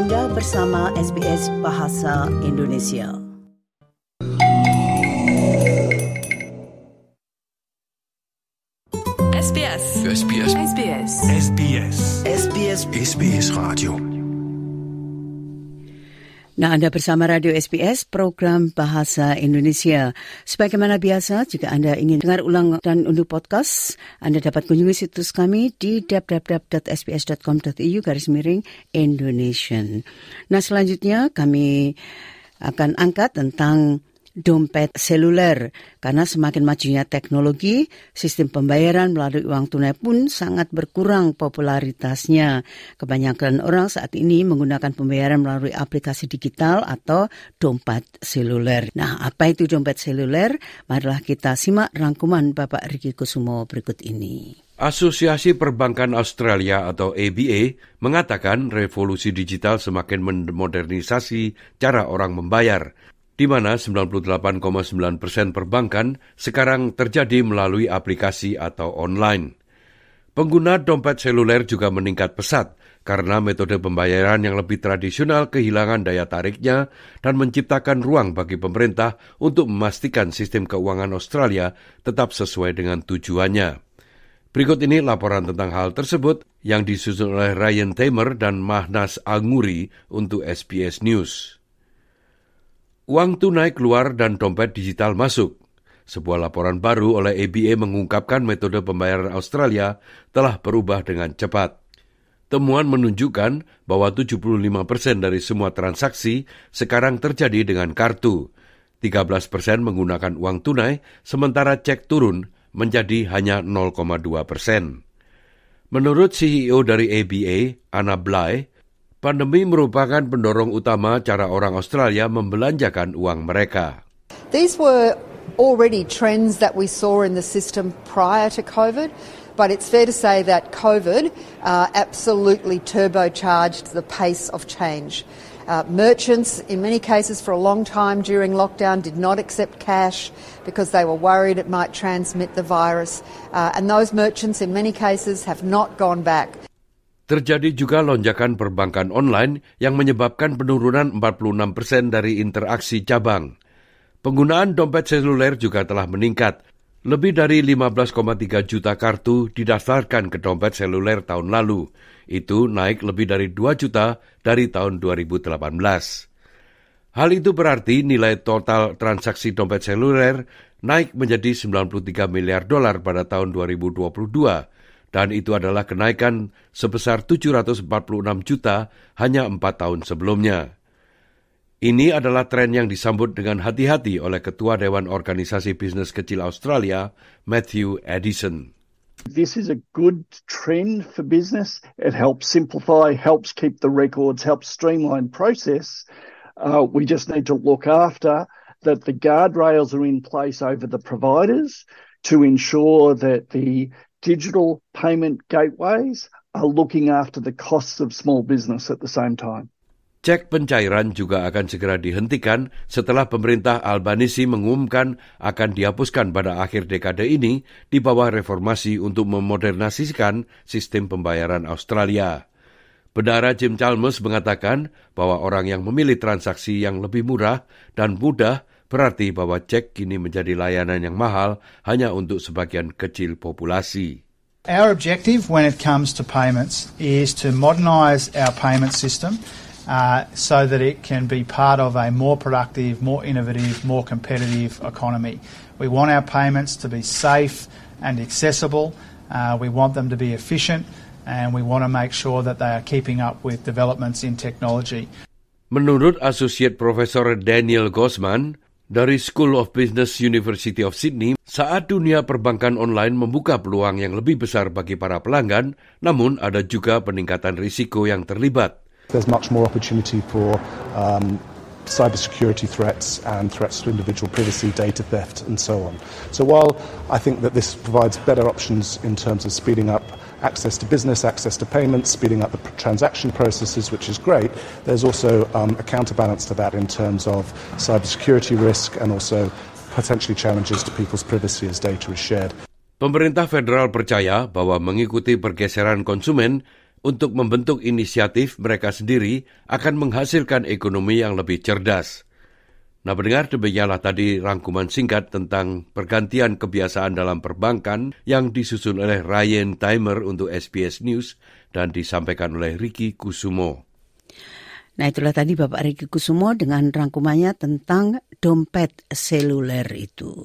Anda bersama SBS Bahasa Indonesia. SBS. SBS. SBS. SBS. SBS SBS Radio. Nah, Anda bersama Radio SBS, program Bahasa Indonesia. Sebagaimana biasa, jika Anda ingin dengar ulang dan unduh podcast, Anda dapat kunjungi situs kami di www.sbs.com.au garis miring Indonesian. Nah, selanjutnya kami akan angkat tentang dompet seluler karena semakin majunya teknologi, sistem pembayaran melalui uang tunai pun sangat berkurang popularitasnya. Kebanyakan orang saat ini menggunakan pembayaran melalui aplikasi digital atau dompet seluler. Nah, apa itu dompet seluler? Marilah kita simak rangkuman Bapak Riki Kusumo berikut ini. Asosiasi Perbankan Australia atau ABA mengatakan revolusi digital semakin memodernisasi cara orang membayar di mana 98,9 persen perbankan sekarang terjadi melalui aplikasi atau online. Pengguna dompet seluler juga meningkat pesat karena metode pembayaran yang lebih tradisional kehilangan daya tariknya dan menciptakan ruang bagi pemerintah untuk memastikan sistem keuangan Australia tetap sesuai dengan tujuannya. Berikut ini laporan tentang hal tersebut yang disusun oleh Ryan Tamer dan Mahnas Anguri untuk SBS News. Uang tunai keluar dan dompet digital masuk. Sebuah laporan baru oleh ABA mengungkapkan metode pembayaran Australia telah berubah dengan cepat. Temuan menunjukkan bahwa 75 persen dari semua transaksi sekarang terjadi dengan kartu. 13 persen menggunakan uang tunai, sementara cek turun menjadi hanya 0,2 persen. Menurut CEO dari ABA, Anna Bly, Pandemi merupakan pendorong utama cara orang Australia membelanjakan uang mereka. These were already trends that we saw in the system prior to COVID, but it's fair to say that COVID uh, absolutely turbocharged the pace of change. Uh, merchants, in many cases for a long time during lockdown, did not accept cash because they were worried it might transmit the virus. Uh, and those merchants, in many cases, have not gone back. Terjadi juga lonjakan perbankan online yang menyebabkan penurunan 46 persen dari interaksi cabang. Penggunaan dompet seluler juga telah meningkat. Lebih dari 15,3 juta kartu didaftarkan ke dompet seluler tahun lalu. Itu naik lebih dari 2 juta dari tahun 2018. Hal itu berarti nilai total transaksi dompet seluler naik menjadi 93 miliar dolar pada tahun 2022 dan itu adalah kenaikan sebesar 746 juta hanya empat tahun sebelumnya. Ini adalah tren yang disambut dengan hati-hati oleh Ketua Dewan Organisasi Bisnis Kecil Australia, Matthew Edison. This is a good trend for business. It helps simplify, helps keep the records, helps streamline process. Uh, we just need to look after that the guardrails are in place over the providers to ensure that the digital payment gateways are looking after the costs of small business at the same time. Cek pencairan juga akan segera dihentikan setelah pemerintah Albanisi mengumumkan akan dihapuskan pada akhir dekade ini di bawah reformasi untuk memodernasikan sistem pembayaran Australia. Bedara Jim Chalmers mengatakan bahwa orang yang memilih transaksi yang lebih murah dan mudah berarti bahwa cek kini menjadi layanan yang mahal hanya untuk sebagian kecil populasi. Our objective when it comes to payments is to modernise our payment system uh, so that it can be part of a more productive, more innovative, more competitive economy. We want our payments to be safe and accessible. Uh, we want them to be efficient and we want to make sure that they are keeping up with developments in technology. Menurut Associate Professor Daniel Gosman, dari School of Business University of Sydney, saat dunia perbankan online membuka peluang yang lebih besar bagi para pelanggan, namun ada juga peningkatan risiko yang terlibat. There's much more opportunity for um, cybersecurity threats and threats to individual privacy, data theft, and so on. So while I think that this provides better options in terms of speeding up access to business, access to payments, speeding up the transaction processes, which is great. There's also um, a counterbalance to that in terms of cybersecurity risk and also potentially challenges to people's privacy as data is shared. Pemerintah federal percaya bahwa mengikuti pergeseran konsumen untuk membentuk inisiatif mereka sendiri akan menghasilkan ekonomi yang lebih cerdas. Nah, pendengar demikianlah tadi rangkuman singkat tentang pergantian kebiasaan dalam perbankan yang disusun oleh Ryan Timer untuk SBS News dan disampaikan oleh Ricky Kusumo. Nah itulah tadi Bapak Ricky Kusumo dengan rangkumannya tentang dompet seluler itu.